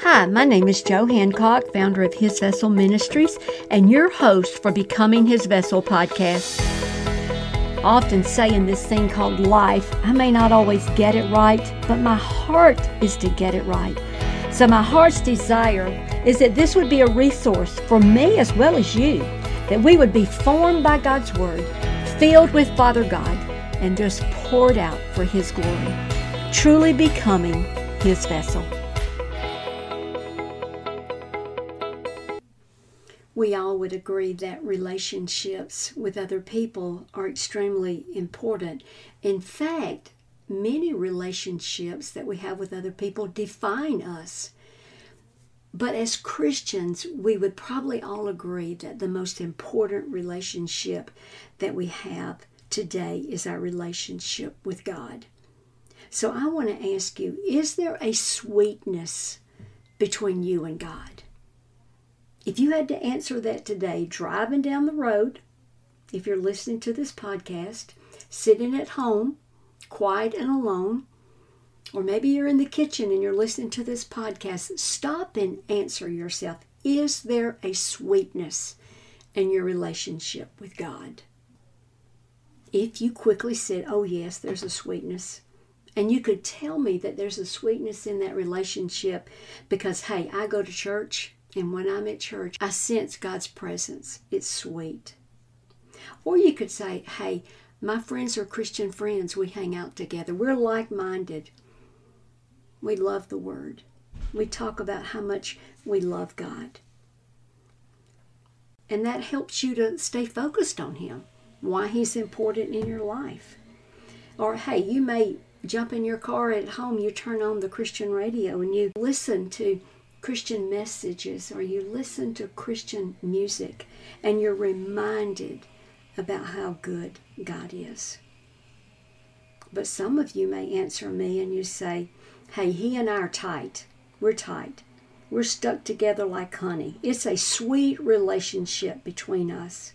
Hi, my name is Jo Hancock, founder of His Vessel Ministries, and your host for Becoming His Vessel podcast. Often say in this thing called life, I may not always get it right, but my heart is to get it right. So, my heart's desire is that this would be a resource for me as well as you, that we would be formed by God's Word, filled with Father God, and just poured out for His glory, truly becoming His vessel. We all would agree that relationships with other people are extremely important. In fact, many relationships that we have with other people define us. But as Christians, we would probably all agree that the most important relationship that we have today is our relationship with God. So I want to ask you is there a sweetness between you and God? If you had to answer that today, driving down the road, if you're listening to this podcast, sitting at home, quiet and alone, or maybe you're in the kitchen and you're listening to this podcast, stop and answer yourself Is there a sweetness in your relationship with God? If you quickly said, Oh, yes, there's a sweetness, and you could tell me that there's a sweetness in that relationship because, hey, I go to church and when I'm at church, I sense God's presence. It's sweet. Or you could say, hey, my friends are Christian friends. We hang out together. We're like minded. We love the Word. We talk about how much we love God. And that helps you to stay focused on Him, why He's important in your life. Or, hey, you may jump in your car at home, you turn on the Christian radio and you listen to Christian messages or you listen to Christian music and you're reminded about how good God is. But some of you may answer me and you say, hey, he and I are tight. We're tight. We're stuck together like honey. It's a sweet relationship between us.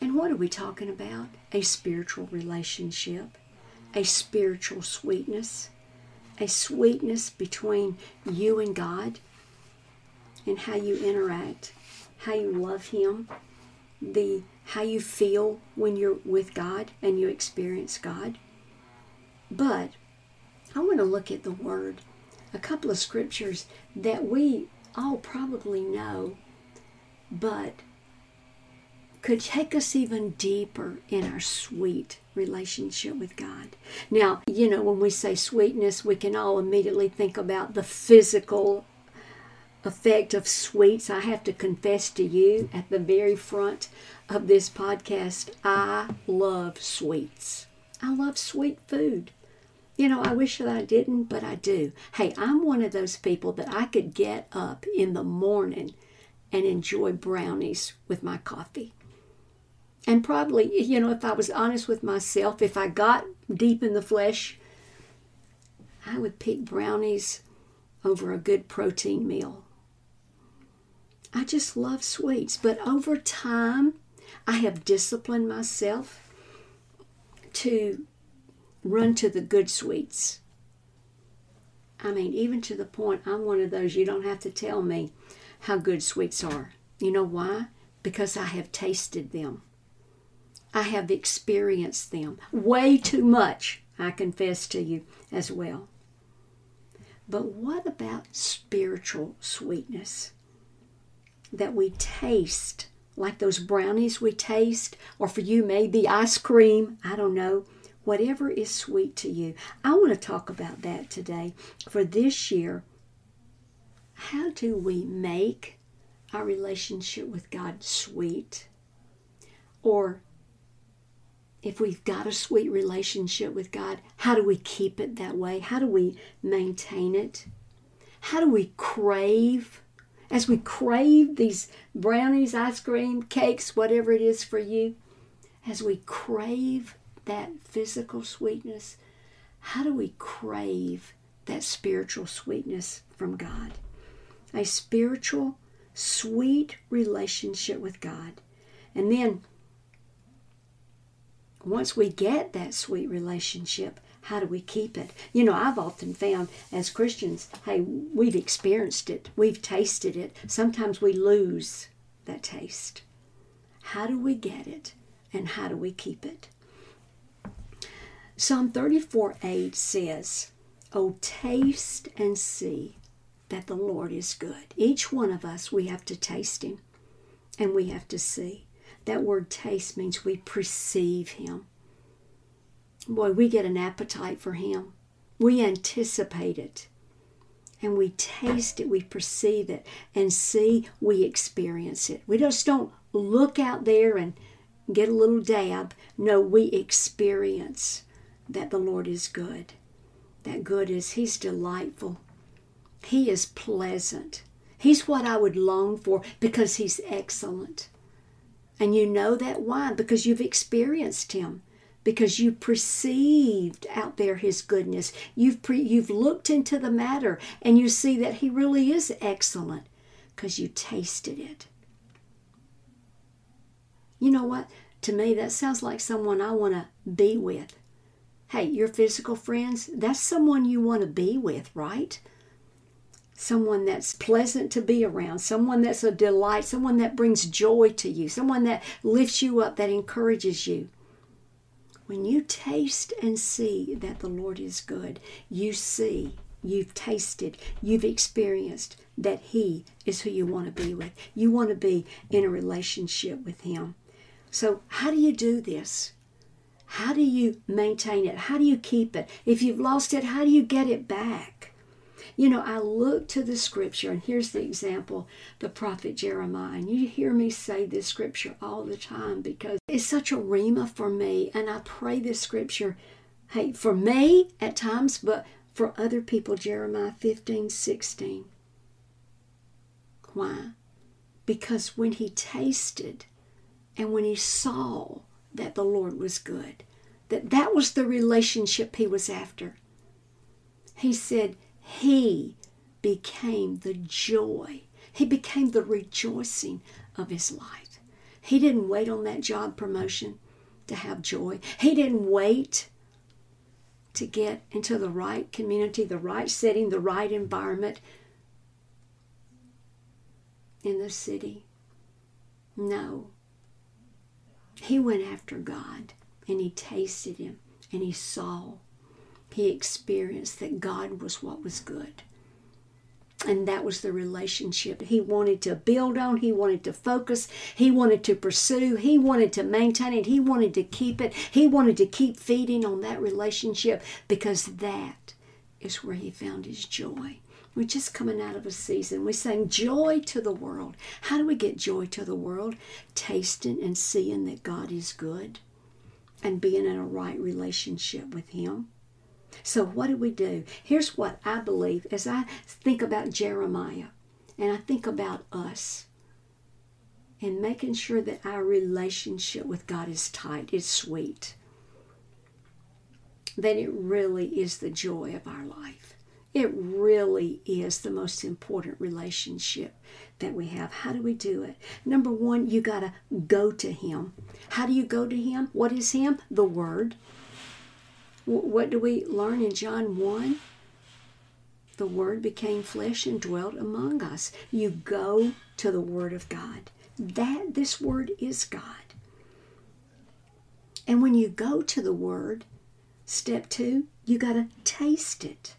And what are we talking about? A spiritual relationship, a spiritual sweetness a sweetness between you and God and how you interact, how you love Him, the how you feel when you're with God and you experience God. But I want to look at the Word, a couple of scriptures that we all probably know, but could take us even deeper in our sweet relationship with God. Now, you know, when we say sweetness, we can all immediately think about the physical effect of sweets. I have to confess to you at the very front of this podcast, I love sweets. I love sweet food. You know, I wish that I didn't, but I do. Hey, I'm one of those people that I could get up in the morning and enjoy brownies with my coffee. And probably, you know, if I was honest with myself, if I got deep in the flesh, I would pick brownies over a good protein meal. I just love sweets, but over time, I have disciplined myself to run to the good sweets. I mean, even to the point I'm one of those you don't have to tell me how good sweets are. You know why? Because I have tasted them. I have experienced them way too much, I confess to you as well. But what about spiritual sweetness? That we taste, like those brownies we taste, or for you, maybe ice cream, I don't know, whatever is sweet to you. I want to talk about that today. For this year, how do we make our relationship with God sweet? Or if we've got a sweet relationship with God, how do we keep it that way? How do we maintain it? How do we crave? As we crave these brownies, ice cream, cakes, whatever it is for you, as we crave that physical sweetness, how do we crave that spiritual sweetness from God? A spiritual, sweet relationship with God. And then once we get that sweet relationship, how do we keep it? You know, I've often found as Christians, hey, we've experienced it, we've tasted it. Sometimes we lose that taste. How do we get it and how do we keep it? Psalm 34 8 says, Oh, taste and see that the Lord is good. Each one of us, we have to taste Him and we have to see. That word taste means we perceive Him. Boy, we get an appetite for Him. We anticipate it. And we taste it, we perceive it, and see, we experience it. We just don't look out there and get a little dab. No, we experience that the Lord is good. That good is He's delightful. He is pleasant. He's what I would long for because He's excellent. And you know that why? Because you've experienced Him because you perceived out there his goodness. You've pre- you've looked into the matter and you see that he really is excellent because you tasted it. You know what? To me that sounds like someone I want to be with. Hey, your physical friends, that's someone you want to be with, right? Someone that's pleasant to be around, someone that's a delight, someone that brings joy to you, someone that lifts you up, that encourages you. When you taste and see that the Lord is good, you see, you've tasted, you've experienced that He is who you want to be with. You want to be in a relationship with Him. So, how do you do this? How do you maintain it? How do you keep it? If you've lost it, how do you get it back? You know, I look to the scripture, and here's the example the prophet Jeremiah. And you hear me say this scripture all the time because it's such a rhema for me. And I pray this scripture, hey, for me at times, but for other people, Jeremiah 15, 16. Why? Because when he tasted and when he saw that the Lord was good, that that was the relationship he was after. He said, he became the joy. He became the rejoicing of his life. He didn't wait on that job promotion to have joy. He didn't wait to get into the right community, the right setting, the right environment in the city. No. He went after God and he tasted him and he saw he experienced that God was what was good. And that was the relationship he wanted to build on. He wanted to focus. He wanted to pursue. He wanted to maintain it. He wanted to keep it. He wanted to keep feeding on that relationship because that is where he found his joy. We're just coming out of a season. We're saying joy to the world. How do we get joy to the world? Tasting and seeing that God is good and being in a right relationship with Him. So, what do we do? Here's what I believe as I think about Jeremiah and I think about us and making sure that our relationship with God is tight, is sweet, that it really is the joy of our life. It really is the most important relationship that we have. How do we do it? Number one, you got to go to Him. How do you go to Him? What is Him? The Word. What do we learn in John 1? The Word became flesh and dwelt among us. You go to the Word of God. That this Word is God. And when you go to the Word, step two, you got to taste it.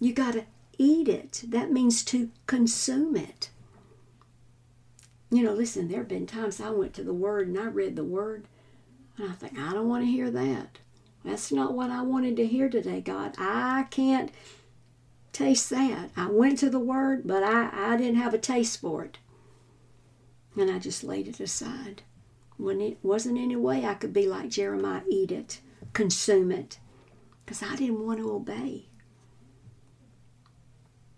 You got to eat it. That means to consume it. You know, listen, there have been times I went to the Word and I read the Word, and I think, I don't want to hear that. That's not what I wanted to hear today, God. I can't taste that. I went to the Word, but I, I didn't have a taste for it. And I just laid it aside. When it wasn't any way I could be like Jeremiah, eat it, consume it, because I didn't want to obey.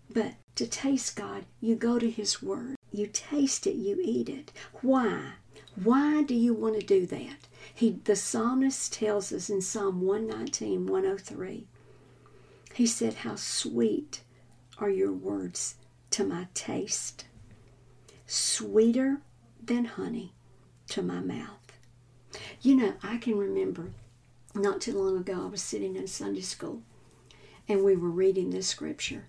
But to taste God, you go to His Word. You taste it, you eat it. Why? Why do you want to do that? He, the psalmist tells us in Psalm 119, 103, he said, How sweet are your words to my taste, sweeter than honey to my mouth. You know, I can remember not too long ago, I was sitting in Sunday school and we were reading this scripture.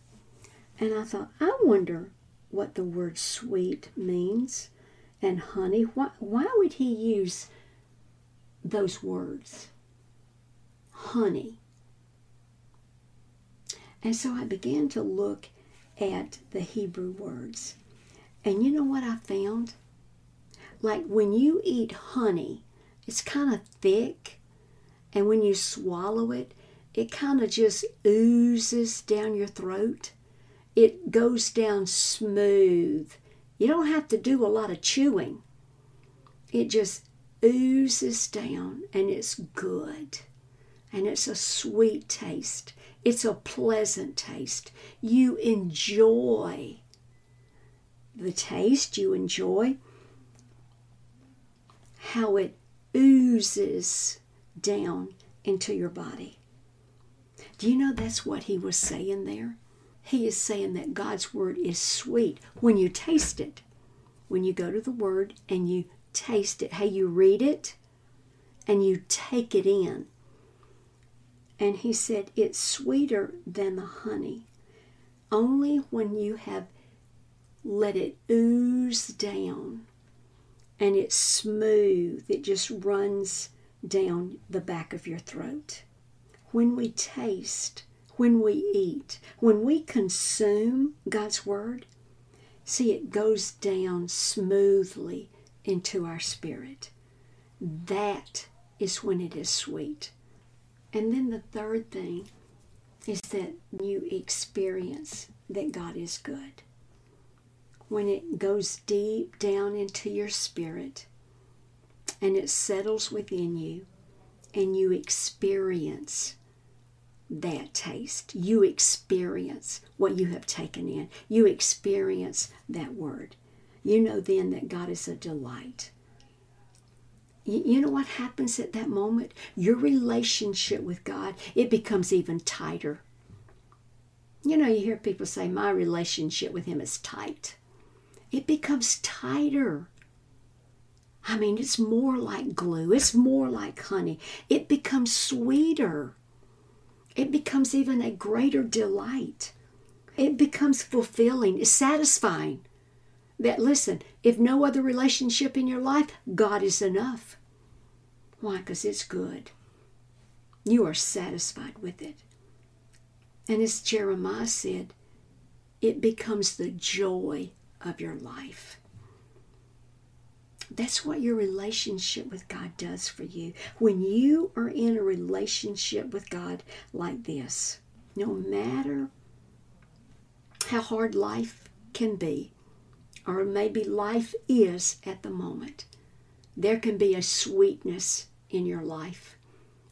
And I thought, I wonder what the word sweet means and honey. Why, why would he use those words? Honey. And so I began to look at the Hebrew words. And you know what I found? Like when you eat honey, it's kind of thick. And when you swallow it, it kind of just oozes down your throat. It goes down smooth. You don't have to do a lot of chewing. It just oozes down and it's good. And it's a sweet taste. It's a pleasant taste. You enjoy the taste, you enjoy how it oozes down into your body. Do you know that's what he was saying there? He is saying that God's word is sweet when you taste it. When you go to the word and you taste it, how you read it and you take it in. And he said, It's sweeter than the honey. Only when you have let it ooze down and it's smooth, it just runs down the back of your throat. When we taste, when we eat, when we consume God's Word, see, it goes down smoothly into our spirit. That is when it is sweet. And then the third thing is that you experience that God is good. When it goes deep down into your spirit and it settles within you and you experience that taste. You experience what you have taken in. You experience that word. You know then that God is a delight. You know what happens at that moment? Your relationship with God, it becomes even tighter. You know, you hear people say, My relationship with Him is tight. It becomes tighter. I mean, it's more like glue, it's more like honey. It becomes sweeter. It becomes even a greater delight. It becomes fulfilling, it's satisfying. That, listen, if no other relationship in your life, God is enough. Why? Because it's good. You are satisfied with it. And as Jeremiah said, it becomes the joy of your life. That's what your relationship with God does for you. When you are in a relationship with God like this, no matter how hard life can be, or maybe life is at the moment, there can be a sweetness in your life.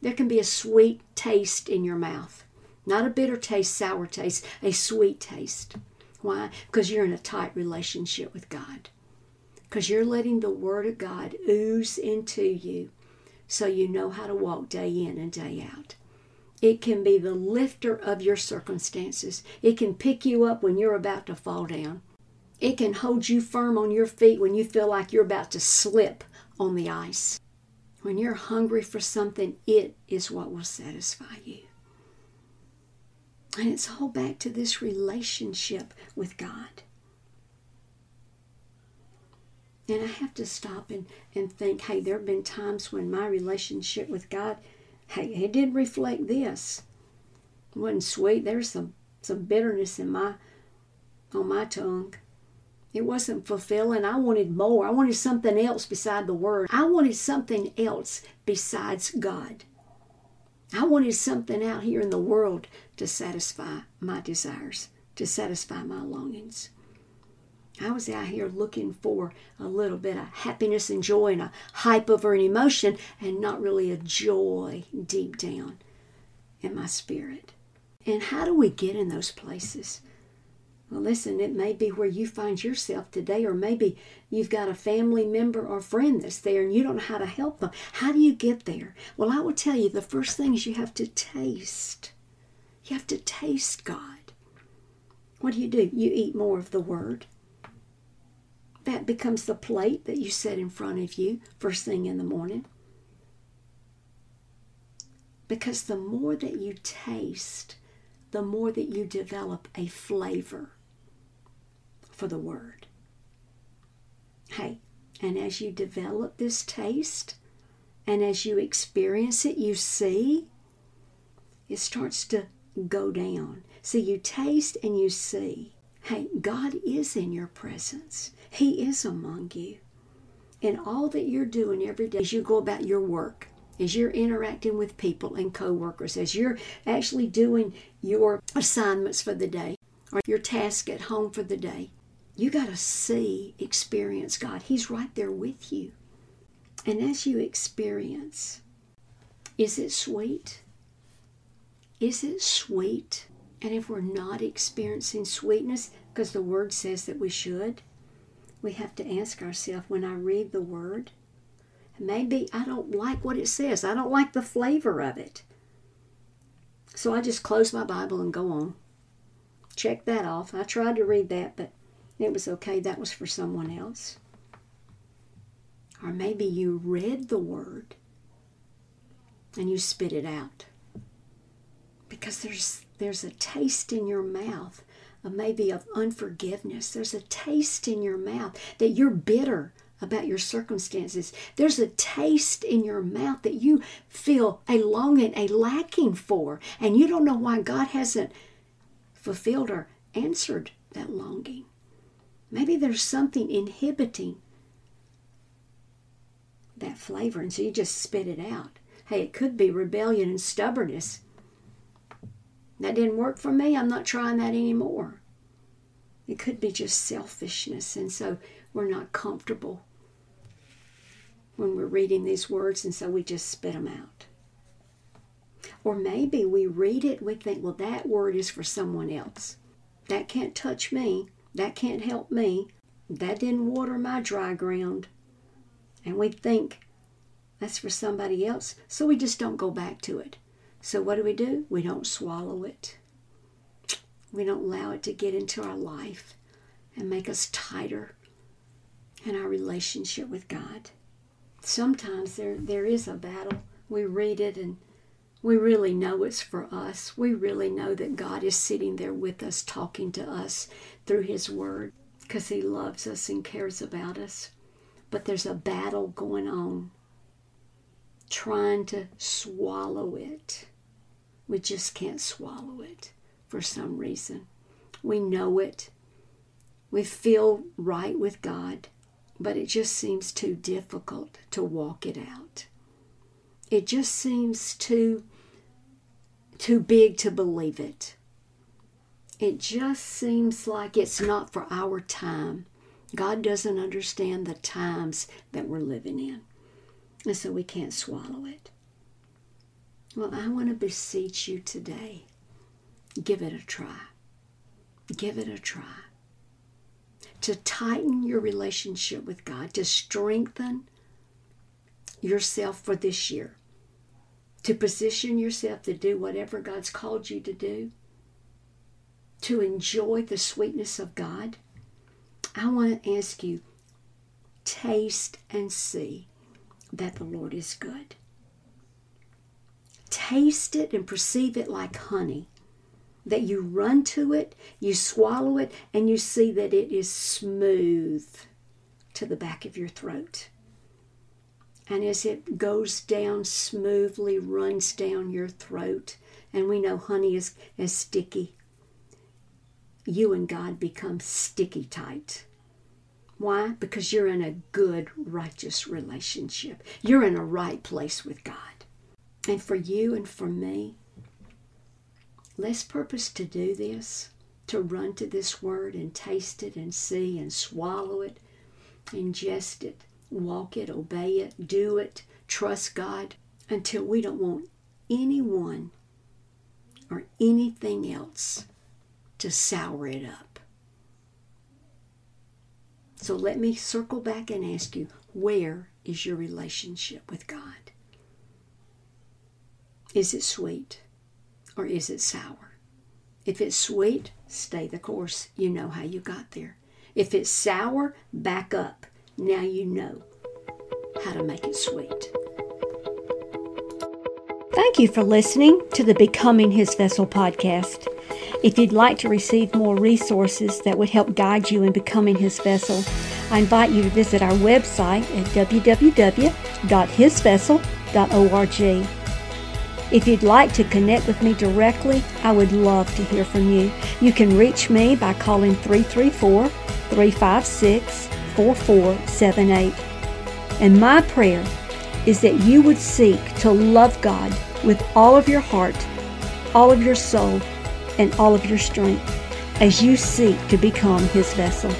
There can be a sweet taste in your mouth. Not a bitter taste, sour taste, a sweet taste. Why? Because you're in a tight relationship with God. Because you're letting the Word of God ooze into you so you know how to walk day in and day out. It can be the lifter of your circumstances. It can pick you up when you're about to fall down. It can hold you firm on your feet when you feel like you're about to slip on the ice. When you're hungry for something, it is what will satisfy you. And it's all back to this relationship with God. And I have to stop and, and think, hey, there have been times when my relationship with God, hey, it did reflect this. It wasn't sweet. There's some, some bitterness in my on my tongue. It wasn't fulfilling. I wanted more. I wanted something else beside the Word. I wanted something else besides God. I wanted something out here in the world to satisfy my desires, to satisfy my longings. I was out here looking for a little bit of happiness and joy and a hype over an emotion and not really a joy deep down in my spirit. And how do we get in those places? Well, listen, it may be where you find yourself today, or maybe you've got a family member or friend that's there and you don't know how to help them. How do you get there? Well, I will tell you the first thing is you have to taste. You have to taste God. What do you do? You eat more of the Word. That becomes the plate that you set in front of you first thing in the morning. Because the more that you taste, the more that you develop a flavor for the word. Hey, and as you develop this taste, and as you experience it, you see, it starts to go down. So you taste and you see. Hey, God is in your presence. He is among you. And all that you're doing every day as you go about your work, as you're interacting with people and coworkers, as you're actually doing your assignments for the day or your task at home for the day, you got to see, experience God. He's right there with you. And as you experience, is it sweet? Is it sweet? And if we're not experiencing sweetness, because the Word says that we should, we have to ask ourselves when I read the Word, maybe I don't like what it says. I don't like the flavor of it. So I just close my Bible and go on. Check that off. I tried to read that, but it was okay. That was for someone else. Or maybe you read the Word and you spit it out because there's there's a taste in your mouth of maybe of unforgiveness there's a taste in your mouth that you're bitter about your circumstances there's a taste in your mouth that you feel a longing a lacking for and you don't know why god hasn't fulfilled or answered that longing maybe there's something inhibiting that flavor and so you just spit it out hey it could be rebellion and stubbornness that didn't work for me. I'm not trying that anymore. It could be just selfishness, and so we're not comfortable when we're reading these words, and so we just spit them out. Or maybe we read it, we think, well, that word is for someone else. That can't touch me. That can't help me. That didn't water my dry ground. And we think that's for somebody else, so we just don't go back to it. So, what do we do? We don't swallow it. We don't allow it to get into our life and make us tighter in our relationship with God. Sometimes there, there is a battle. We read it and we really know it's for us. We really know that God is sitting there with us, talking to us through His Word because He loves us and cares about us. But there's a battle going on trying to swallow it. We just can't swallow it for some reason. We know it. We feel right with God, but it just seems too difficult to walk it out. It just seems too too big to believe it. It just seems like it's not for our time. God doesn't understand the times that we're living in. And so we can't swallow it. Well, I want to beseech you today give it a try. Give it a try. To tighten your relationship with God, to strengthen yourself for this year, to position yourself to do whatever God's called you to do, to enjoy the sweetness of God. I want to ask you taste and see that the Lord is good. Taste it and perceive it like honey. That you run to it, you swallow it, and you see that it is smooth to the back of your throat. And as it goes down smoothly, runs down your throat, and we know honey is, is sticky, you and God become sticky tight. Why? Because you're in a good, righteous relationship. You're in a right place with God. And for you and for me, let's purpose to do this, to run to this word and taste it and see and swallow it, ingest it, walk it, obey it, do it, trust God until we don't want anyone or anything else to sour it up. So let me circle back and ask you where is your relationship with God? Is it sweet or is it sour? If it's sweet, stay the course. You know how you got there. If it's sour, back up. Now you know how to make it sweet. Thank you for listening to the Becoming His Vessel podcast. If you'd like to receive more resources that would help guide you in becoming His vessel, I invite you to visit our website at www.hisvessel.org. If you'd like to connect with me directly, I would love to hear from you. You can reach me by calling 334 356 4478. And my prayer is that you would seek to love God with all of your heart, all of your soul, and all of your strength as you seek to become His vessel.